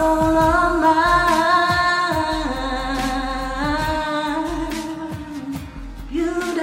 all of mine. You